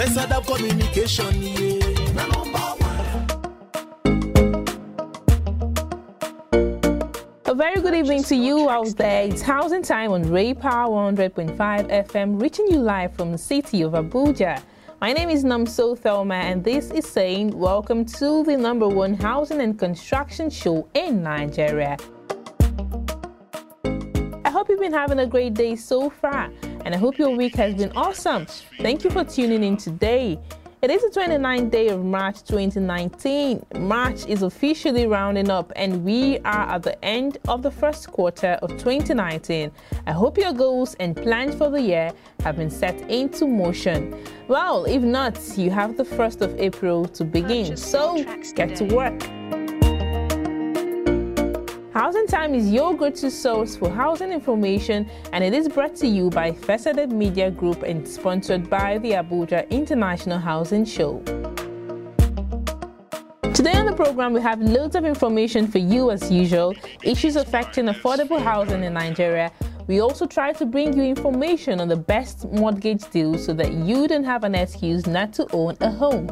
Versada communication, yeah. Na number A very good evening to you out there. It's housing time on Ray Power 100.5 FM, reaching you live from the city of Abuja. My name is Namso Thelma, and this is saying welcome to the number one housing and construction show in Nigeria. I hope you've been having a great day so far, and I hope your week has been awesome. Thank you for tuning in today. It is the 29th day of March 2019. March is officially rounding up, and we are at the end of the first quarter of 2019. I hope your goals and plans for the year have been set into motion. Well, if not, you have the 1st of April to begin, so get to work. Housing Time is your go-to source for housing information and it is brought to you by Fesadeb Media Group and sponsored by the Abuja International Housing Show. Today on the program, we have loads of information for you as usual, issues affecting affordable housing in Nigeria. We also try to bring you information on the best mortgage deals so that you don't have an excuse not to own a home.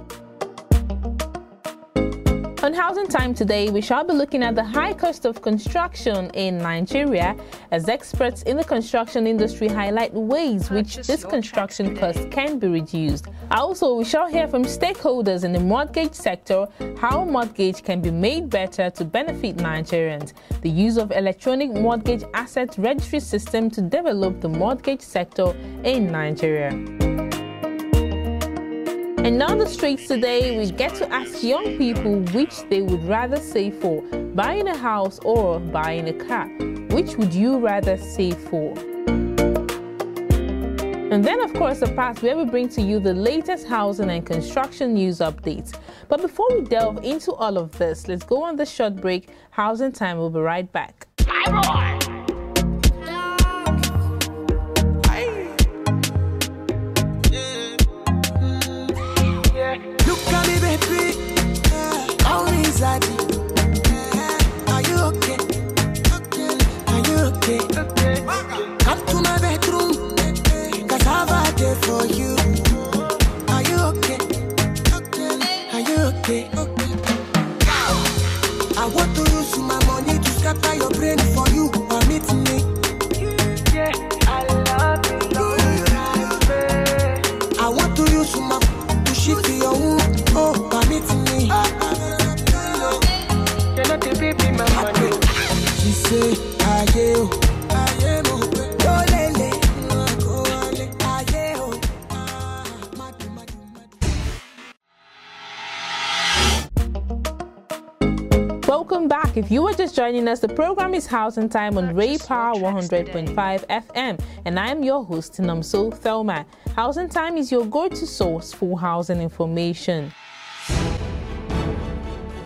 On Housing Time today, we shall be looking at the high cost of construction in Nigeria as experts in the construction industry highlight ways which this construction cost can be reduced. Also, we shall hear from stakeholders in the mortgage sector how mortgage can be made better to benefit Nigerians, the use of electronic mortgage asset registry system to develop the mortgage sector in Nigeria. And on the streets today, we get to ask young people which they would rather save for buying a house or buying a car. Which would you rather save for? And then, of course, the part where we bring to you the latest housing and construction news updates. But before we delve into all of this, let's go on the short break. Housing time, we'll be right back. Look Zaddy. Eh, are you okay? Are you okay? Come to my bedroom. Cause I've a day for you. Are you okay? Are you okay? Welcome back. If you are just joining us, the program is Housing Time on Ray Power 100.5 FM, and I am your host, Namso Thelma. Housing Time is your go to source for housing information.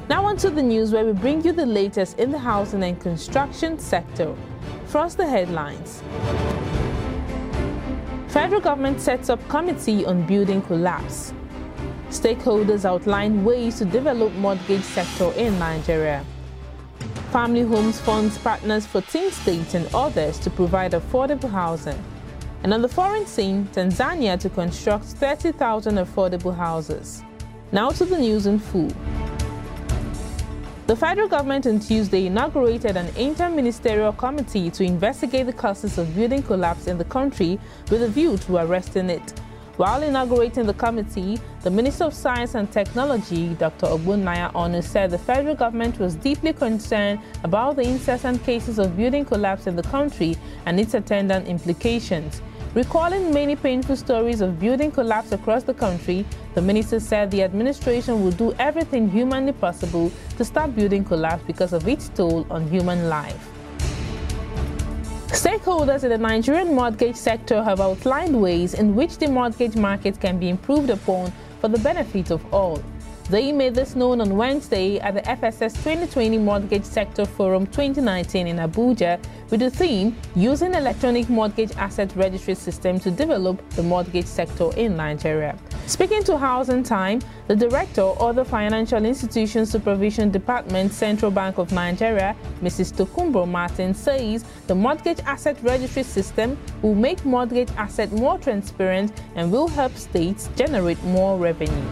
Now, on to the news where we bring you the latest in the housing and construction sector. First, the headlines. Federal government sets up committee on building collapse. Stakeholders outline ways to develop mortgage sector in Nigeria. Family Homes funds partners for 14 states and others to provide affordable housing. And on the foreign scene, Tanzania to construct 30,000 affordable houses. Now to the news in full. The federal government on Tuesday inaugurated an inter-ministerial committee to investigate the causes of building collapse in the country with a view to arresting it. While inaugurating the committee, the Minister of Science and Technology, Dr. Ogbonnaya Onu, said the federal government was deeply concerned about the incessant cases of building collapse in the country and its attendant implications. Recalling many painful stories of building collapse across the country, the minister said the administration will do everything humanly possible to stop building collapse because of its toll on human life. Stakeholders in the Nigerian mortgage sector have outlined ways in which the mortgage market can be improved upon for the benefit of all. They made this known on Wednesday at the FSS 2020 Mortgage Sector Forum 2019 in Abuja with the theme Using Electronic Mortgage Asset Registry System to Develop the Mortgage Sector in Nigeria. Speaking to Housing Time, the director of the Financial Institution Supervision Department, Central Bank of Nigeria, Mrs. Tokunbo Martin, says the mortgage asset registry system will make mortgage asset more transparent and will help states generate more revenue.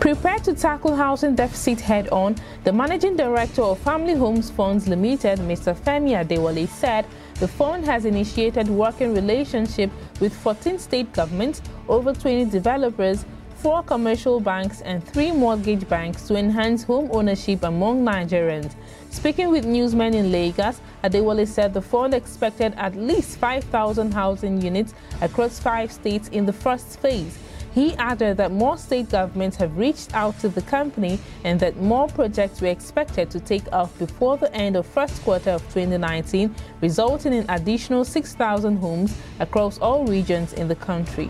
Prepared to tackle housing deficit head on, the managing director of Family Homes Funds Limited, Mr. Femi Adewole, said the fund has initiated working relationship with 14 state governments, over 20 developers, four commercial banks, and three mortgage banks to enhance home ownership among Nigerians. Speaking with newsmen in Lagos, Adewole said the fund expected at least 5,000 housing units across five states in the first phase. He added that more state governments have reached out to the company and that more projects were expected to take off before the end of first quarter of 2019, resulting in additional 6,000 homes across all regions in the country.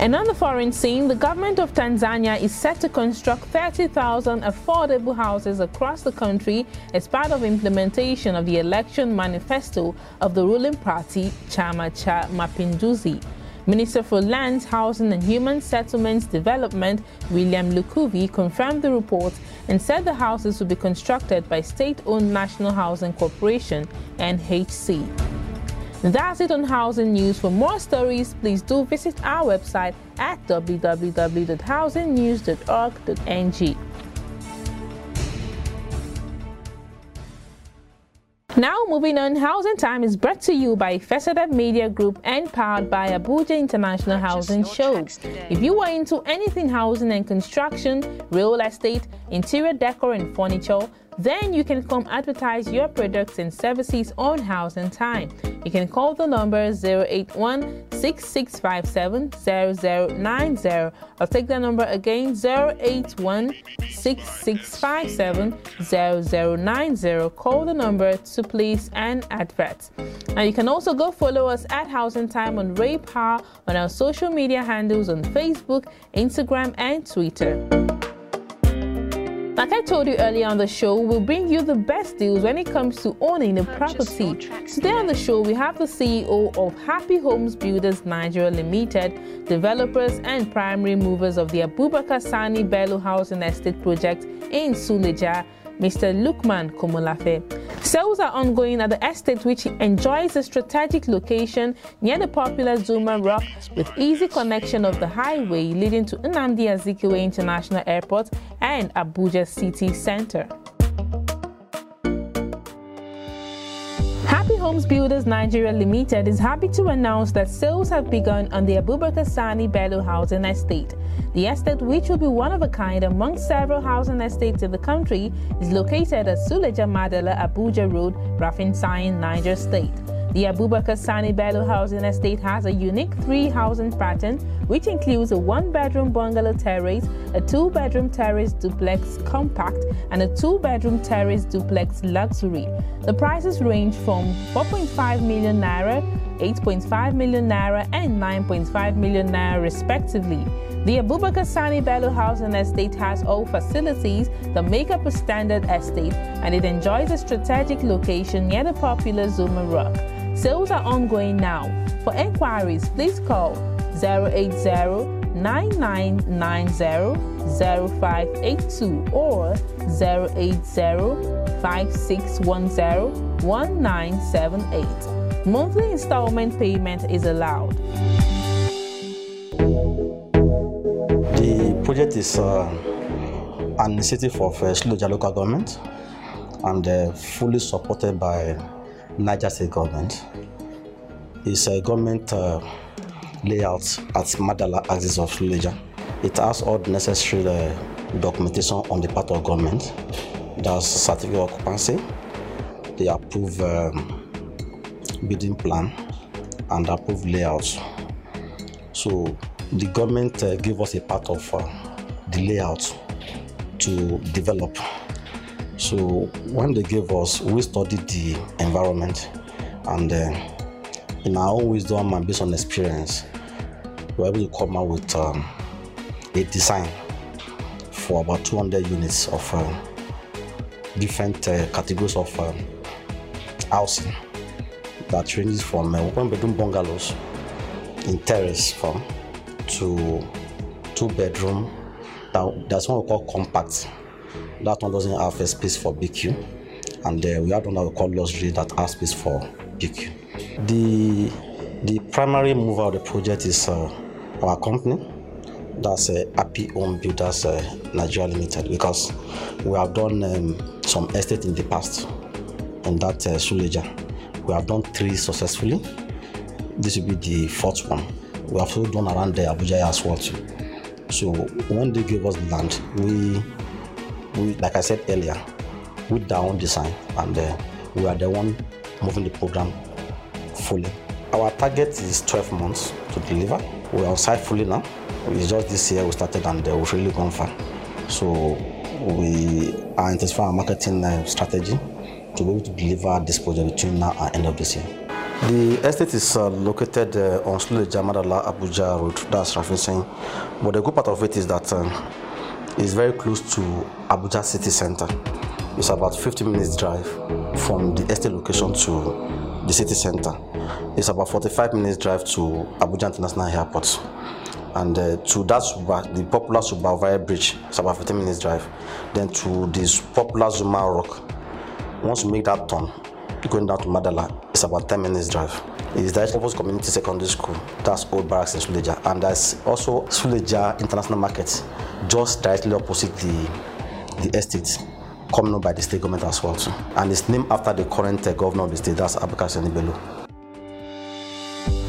And on the foreign scene, the government of Tanzania is set to construct 30,000 affordable houses across the country as part of implementation of the election manifesto of the ruling party, Chama Cha Mapinduzi. Minister for Lands, Housing and Human Settlements Development, William Lukuvi, confirmed the report and said the houses will be constructed by state-owned National Housing Corporation, NHC. That's it on housing news. For more stories, please do visit our website at www.housingnews.org.ng. Now moving on, Housing Time is brought to you by Fesadeb Media Group and powered by Abuja International Housing Show. If you are into anything housing and construction, real estate, interior decor and furniture, then you can come advertise your products and services on Housing Time. You can call the number 081 6657 0090 or take the number again 081 6657 0090. Call the number to place an advert. Now you can also go follow us at Housing Time on Ray Power on our social media handles on Facebook, Instagram, and Twitter. Like I told you earlier on the show, we'll bring you the best deals when it comes to owning a property. Today on the show, we have the CEO of Happy Homes Builders Nigeria Limited, developers and primary movers of the Abubakar Sani Bello Housing Estate project in Suleja, Mr. Lukman Komolafe. Sales are ongoing at the estate, which enjoys a strategic location near the popular Zuma Rock with easy connection of the highway leading to Nnamdi Azikiwe International Airport and Abuja City Center. Homes Builders Nigeria Limited is happy to announce that sales have begun on the Abubakar Sani Bello housing estate. The estate, which will be one of a kind among several housing estates in the country, is located at Suleja Madela Abuja Road, Rafin Niger State. The Abubakar Sani Bello housing estate has a unique three housing pattern, which includes a one bedroom bungalow terrace, a two bedroom terrace duplex compact, and a two bedroom terrace duplex luxury. The prices range from 4.5 million naira, 8.5 million naira, and 9.5 million naira, respectively. The Abubakar Sani Bello Housing Estate has all facilities that make up a standard estate and it enjoys a strategic location near the popular Zuma Rock. Sales are ongoing now. For enquiries, please call 080 9990 or 080 5610 Monthly installment payment is allowed. The project is uh, an initiative of uh, Suleja local government and uh, fully supported by Niger State government. It's a government uh, layout at Madala axis of Suleja. It has all the necessary uh, documentation on the part of government. There's certificate of occupancy, the approved um, bidding plan, and approved layouts. So the government uh, gave us a part of uh, the layout to develop. So when they gave us, we studied the environment and uh, in our own wisdom and based on experience, we were able to come out with um, a design for about 200 units of uh, different uh, categories of um, housing that ranges from uh, one bedroom bungalows in terrace form to two bedroom. Now, there's one we call compact. That one doesn't have a space for BQ. And uh, we have one that we call luxury that has space for BQ. The, the primary mover of the project is uh, our company. That's uh, Happy Home Builders uh, Nigeria Limited because we have done um, some estate in the past in that uh, Suleja. We have done three successfully. This will be the fourth one. We have also done around the Abuja as well too. So when they gave us the land, we, we like I said earlier, with our own design, and uh, we are the one moving the program fully. Our target is 12 months to deliver. We are on site fully now. It's just this year we started and uh, we've really gone far. So we are intensifying our marketing uh, strategy to be able to deliver this project between now and end of this year. The estate is uh, located uh, on Suleja Madala Abuja Road. That's Rafin saying. But the good part of it is that um, it's very close to Abuja City Center. It's about 50 minutes drive from the estate location to the city center. It's about 45 minutes drive to Abuja International Airport. And uh, to that Zuba, the popular Zuba Bridge, it's about 15 minutes drive. Then to this popular Zuma Rock, once you make that turn, going down to Madala, it's about 10 minutes drive. It's the Purpose Community Secondary School. That's Old Barracks in Suleja. And there's also Suleja International Market, just directly opposite the, the estate, coming by the state government as well. Too. And it's named after the current uh, governor of the state, that's Abubakar Sani Bello.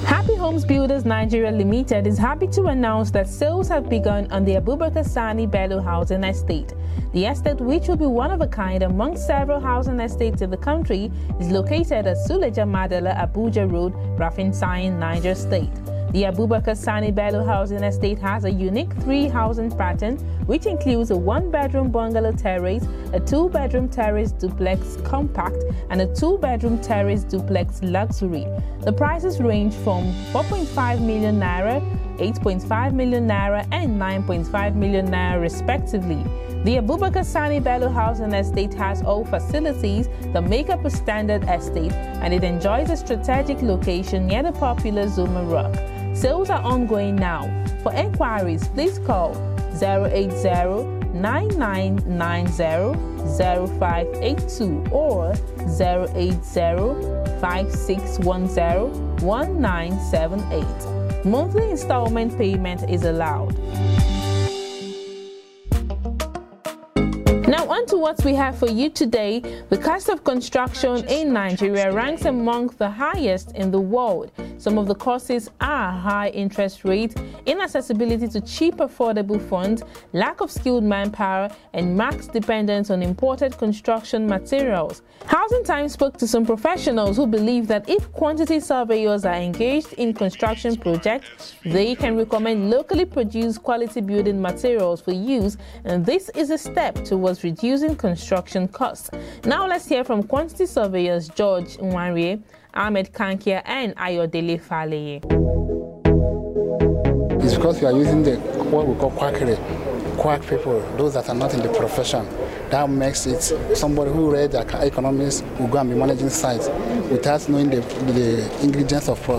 Happy Homes Builders Nigeria Limited is happy to announce that sales have begun on the Abubakar Sani Bello housing estate. The estate, which will be one of a kind among several housing estates in the country, is located at Suleja Madala Abuja Road, Rafin Niger State. The Abubakar Sani Bello housing estate has a unique three housing pattern, which includes a one bedroom bungalow terrace, a two bedroom terrace duplex compact, and a two bedroom terrace duplex luxury. The prices range from 4.5 million naira, 8.5 million naira, and 9.5 million naira, respectively. The Abubakar Sani Bello housing estate has all facilities that make up a standard estate, and it enjoys a strategic location near the popular Zuma Rock. Sales are ongoing now. For enquiries, please call 080 9990 or 080 5610 1978. Monthly installment payment is allowed. Now, on to what we have for you today. The cost of construction in Nigeria ranks among the highest in the world. Some of the causes are high interest rates, inaccessibility to cheap, affordable funds, lack of skilled manpower, and max dependence on imported construction materials. Housing Times spoke to some professionals who believe that if quantity surveyors are engaged in construction projects, they can recommend locally produced quality building materials for use, and this is a step towards reducing construction costs. Now let's hear from quantity surveyors George Nwanrie, Ahmed Kankia, and Ayodele Faleye. It's because we are using the what we call quackery, quack people, those that are not in the profession. That makes it somebody who read economics will go and be managing sites without knowing the, the ingredients of uh,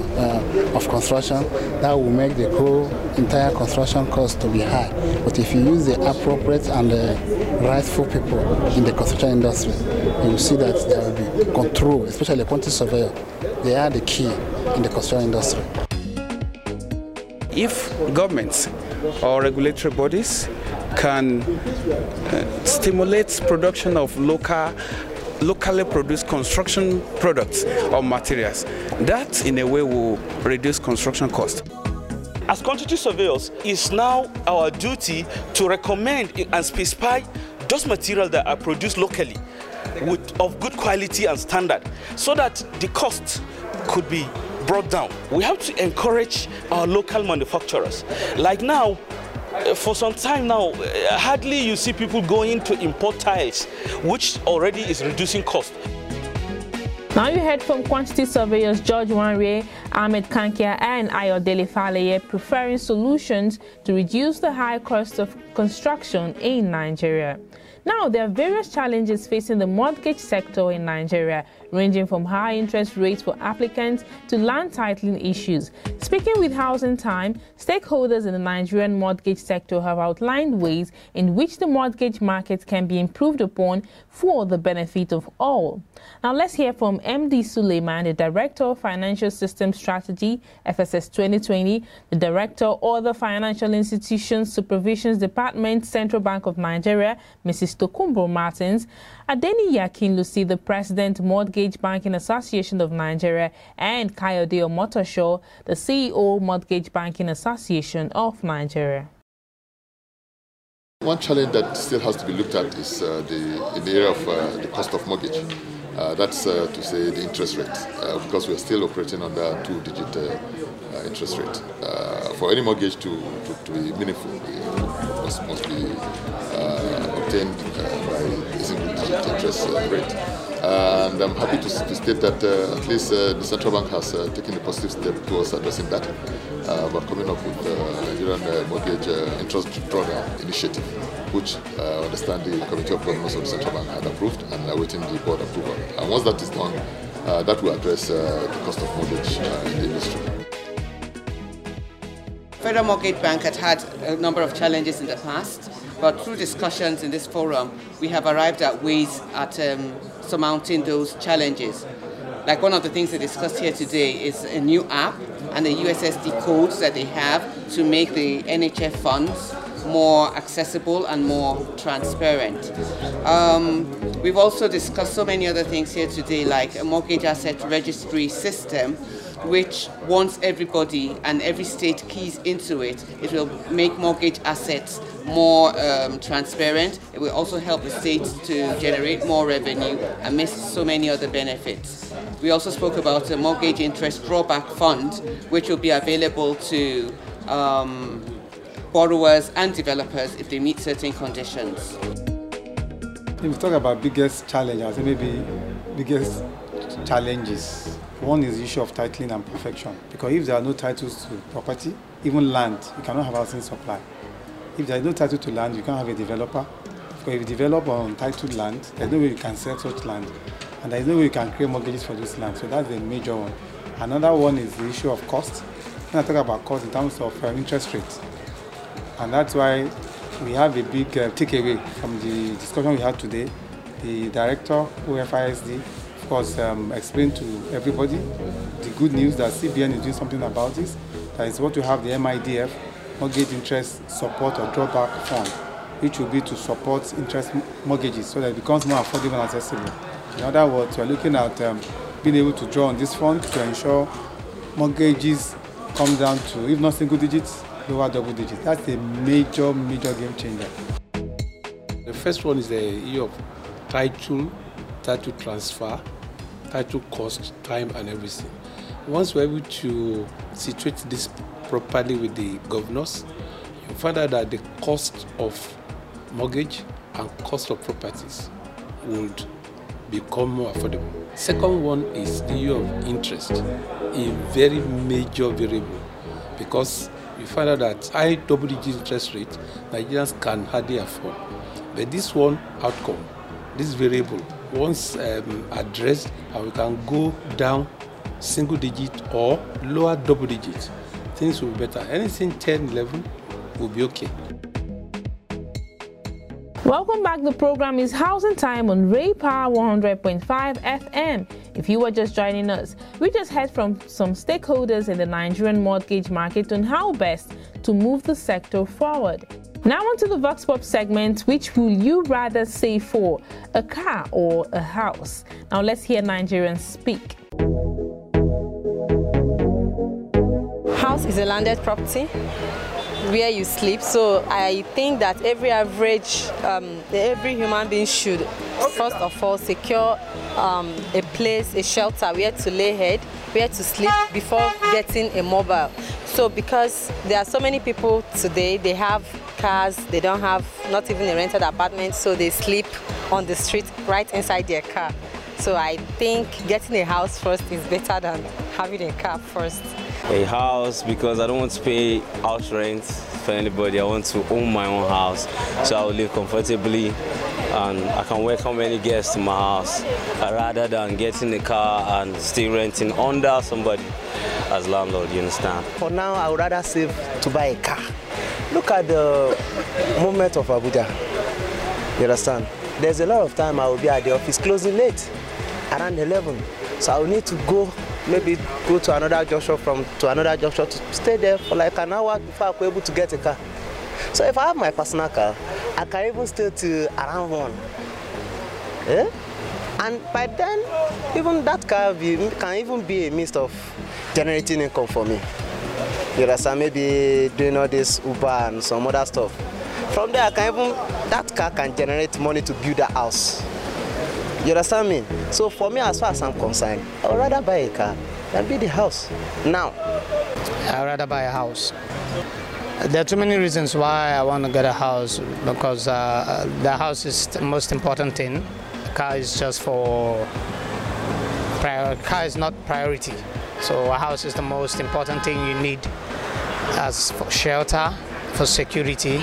of construction. That will make the whole entire construction cost to be high. But if you use the appropriate and the rightful people in the construction industry, you will see that there will be control, especially the quantity surveyor. They are the key in the construction industry. If governments or regulatory bodies can uh, stimulate production of local locally produced construction products or materials. That in a way will reduce construction costs. As quantity surveyors, it's now our duty to recommend and specify those materials that are produced locally with, of good quality and standard so that the cost could be brought down. We have to encourage our local manufacturers. Like now, for some time now, hardly you see people going to import tiles, which already is reducing cost. Now you heard from quantity surveyors George Wanre, Ahmed Kankia and Ayodele Faleye preferring solutions to reduce the high cost of construction in Nigeria. Now, there are various challenges facing the mortgage sector in Nigeria, ranging from high interest rates for applicants to land titling issues. Speaking with Housing Time, stakeholders in the Nigerian mortgage sector have outlined ways in which the mortgage market can be improved upon for the benefit of all. Now, let's hear from MD Suleiman, the Director of Financial System Strategy, FSS 2020, the Director of the Financial Institutions Supervisions Department, Central Bank of Nigeria, Mrs. Tokunbo Martins, Adeniyi Akinlusi, the President, Mortgage Banking Association of Nigeria, and Kayode Omotosho, the CEO, Mortgage Banking Association of Nigeria. One challenge that still has to be looked at is uh, the, in the area of uh, the cost of mortgage. Uh, that's uh, to say the interest rate, uh, because we are still operating under two-digit uh, interest rate. for any mortgage to, to, to be meaningful, it must, must be obtained by single-digit rate. and I'm happy to, to state that at least the central bank has taken a positive step towards addressing that uh, we're coming up with the Nigerian uh, Mortgage uh, Interest Drawdown Initiative, which uh, I understand the Committee of Governors of the Central Bank had approved and awaiting the board approval. And once that is done, uh, that will address uh, the cost of mortgage in the industry. Federal Mortgage Bank had had a number of challenges in the past, but through discussions in this forum, we have arrived at ways at um, surmounting those challenges. Like one of the things they discussed here today is a new app and the USSD codes that they have to make the NHF funds more accessible and more transparent. Um, we've also discussed so many other things here today, like a mortgage asset registry system, which once everybody and every state keys into it, it will make mortgage assets more um, transparent. It will also help the states to generate more revenue amidst so many other benefits. We also spoke about a mortgage interest drawback fund, which will be available to um, borrowers and developers if they meet certain conditions. If we talk about biggest challenges, maybe biggest challenges. One is the issue of titling and perfection. Because if there are no titles to property, even land, you cannot have housing supply. If there is no title to land, you can't have a developer. Because if you develop on titled land, there's no way you can sell such land. And there's no way you can create mortgages for this land. So that's the major one. Another one is the issue of cost. When I talk about cost in terms of um, interest rates. And that's why we have a big uh, takeaway from the discussion we had today. The director, OFISD, of course, um, explained to everybody the good news that CBN is doing something about this. That is what we have the MIDF, mortgage interest support or drawback fund, which will be to support interest mortgages so that it becomes more affordable and accessible. In other words, we're looking at um, being able to draw on this fund to ensure mortgages come down to, if not single digits, lower double digits. That's a major, major game changer. The first one is the issue of title, title transfer, title cost, time, and everything. Once we're able to situate this properly with the governors, you find out that the cost of mortgage and cost of properties would become more affordable. Second one is the issue of interest, a very major variable, because you find out that high double-digit interest rate Nigerians can hardly afford. But this one outcome, this variable, once um, addressed, and we can go down single digit or lower double digit, things will be better. Anything 10, 11 will be okay. Welcome back. The program is Housing Time on Ray Power 100.5 FM. If you were just joining us, we just heard from some stakeholders in the Nigerian mortgage market on how best to move the sector forward. Now on to the Vox Pop segment, which will you rather save for, a car or a house? Now let's hear Nigerians speak. House is a landed property where you sleep. So I think that every average, um, every human being should first of all secure um, a place, a shelter where to lay head, where to sleep before getting a mobile. So because there are so many people today, they have cars, they don't have not even a rented apartment, so they sleep on the street right inside their car. So I think getting a house first is better than having a car first. A house because I don't want to pay house rent for anybody. I want to own my own house so I will live comfortably and I can welcome any guests to my house uh, rather than getting a car and still renting under somebody as landlord, you understand? For now, I would rather save to buy a car. Look at the movement of Abuja. You understand? There's a lot of time I will be at the office closing late, around 11. So I will need to go, maybe go to another junction from to another junction to stay there for like an hour before be able to get a car. So if I have my personal car, I can even stay till around one. Yeah? And by then, even that car be, can even be a means of generating income for me. You understand? Maybe doing all this Uber and some other stuff. From there, I can even, that car can generate money to build a house. You understand me? So for me, as far as I'm concerned, I would rather buy a car than build a house. Now. I would rather buy a house. There are too many reasons why I want to get a house because uh, the house is the most important thing. The car is just for prior, car is not priority. So a house is the most important thing you need as for shelter, for security,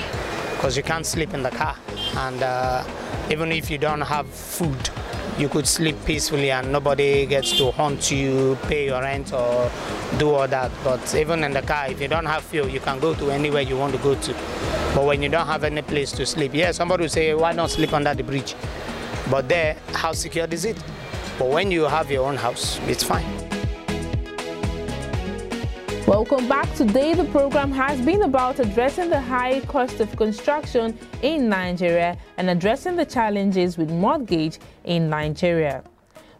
because you can't sleep in the car. And uh, even if you don't have food, you could sleep peacefully and nobody gets to haunt you, pay your rent or do all that. But even in the car, if you don't have fuel, you can go to anywhere you want to go to. But when you don't have any place to sleep, yeah, somebody will say, why not sleep under the bridge? But there, how secure is it? But when you have your own house, it's fine. Welcome back. Today, the program has been about addressing the high cost of construction in Nigeria and addressing the challenges with mortgage in Nigeria.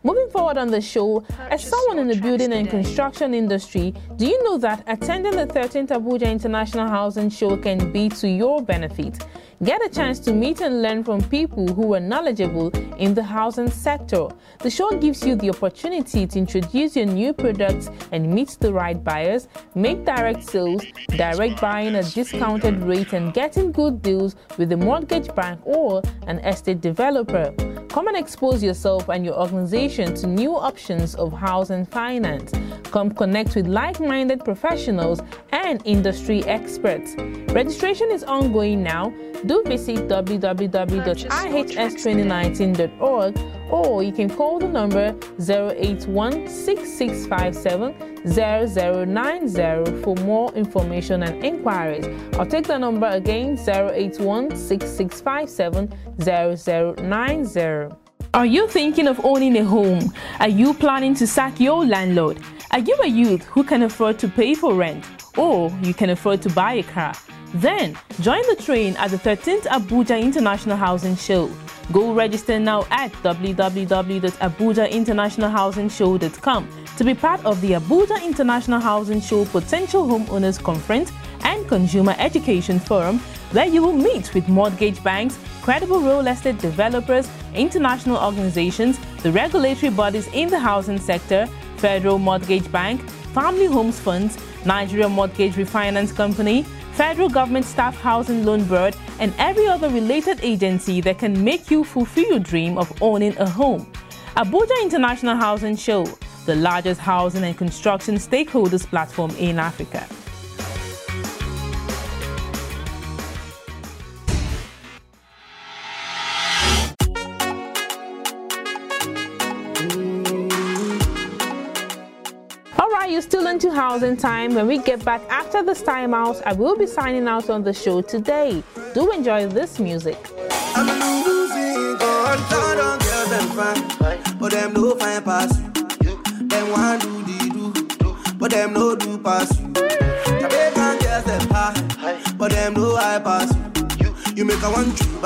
Moving forward on the show, as someone in the building and construction industry, do you know that attending the 13th Abuja International Housing Show can be to your benefit? Get a chance to meet and learn from people who are knowledgeable in the housing sector. The show gives you the opportunity to introduce your new products and meet the right buyers, make direct sales, direct buying at discounted rate, and getting good deals with a mortgage bank or an estate developer. Come and expose yourself and your organization to new options of housing finance. Come connect with like minded professionals and industry experts. Registration is ongoing now. Do visit www.ihs2019.org or you can call the number 081 0090 for more information and inquiries. I'll take the number again 081 0090 Are you thinking of owning a home? Are you planning to sack your landlord? Are you a youth who can afford to pay for rent? Or you can afford to buy a car? Then join the train at the 13th Abuja International Housing Show. Go register now at www.abujainternationalhousingshow.com to be part of the Abuja International Housing Show Potential Homeowners Conference and Consumer Education Forum, where you will meet with mortgage banks, credible real estate developers, international organizations, the regulatory bodies in the housing sector, Federal Mortgage Bank, Family Homes Funds, Nigeria Mortgage Refinance Company, Federal Government Staff Housing Loan Board, and every other related agency that can make you fulfill your dream of owning a home. Abuja International Housing Show, the largest housing and construction stakeholders platform in Africa. Still into housing time. When we get back after this time out, I will be signing out on the show today. Do enjoy this music. But them no fine pass you. Them want do the do, but them no do pass you. Them high, but them no high pass you. You make a one true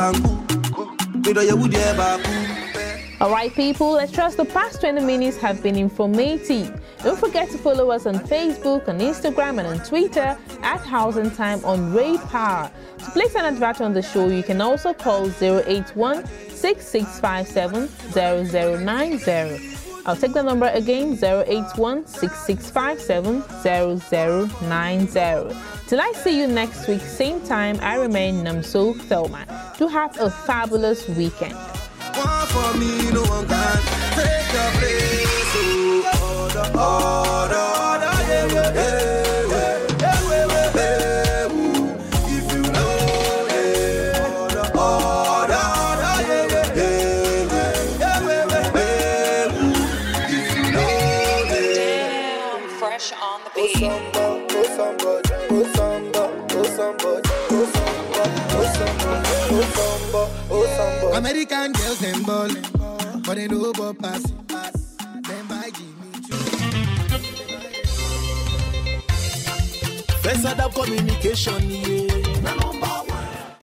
with your wood Alright, people, let's trust the past 20 minutes have been informative. Don't forget to follow us on Facebook, on Instagram, and on Twitter at Housing Time on Ray Power. To place an advert on the show, you can also call 081 6657 I'll take the number again 081 6657 Till I see you next week, same time, I remain Namso Thelma. Do have a fabulous weekend. One for me, no one can take your place. Oh, order, order, order, yeah, yeah, American girls them ballin', but they know about pass. Them buy Jimmy Choo. First adapt communication, yeah.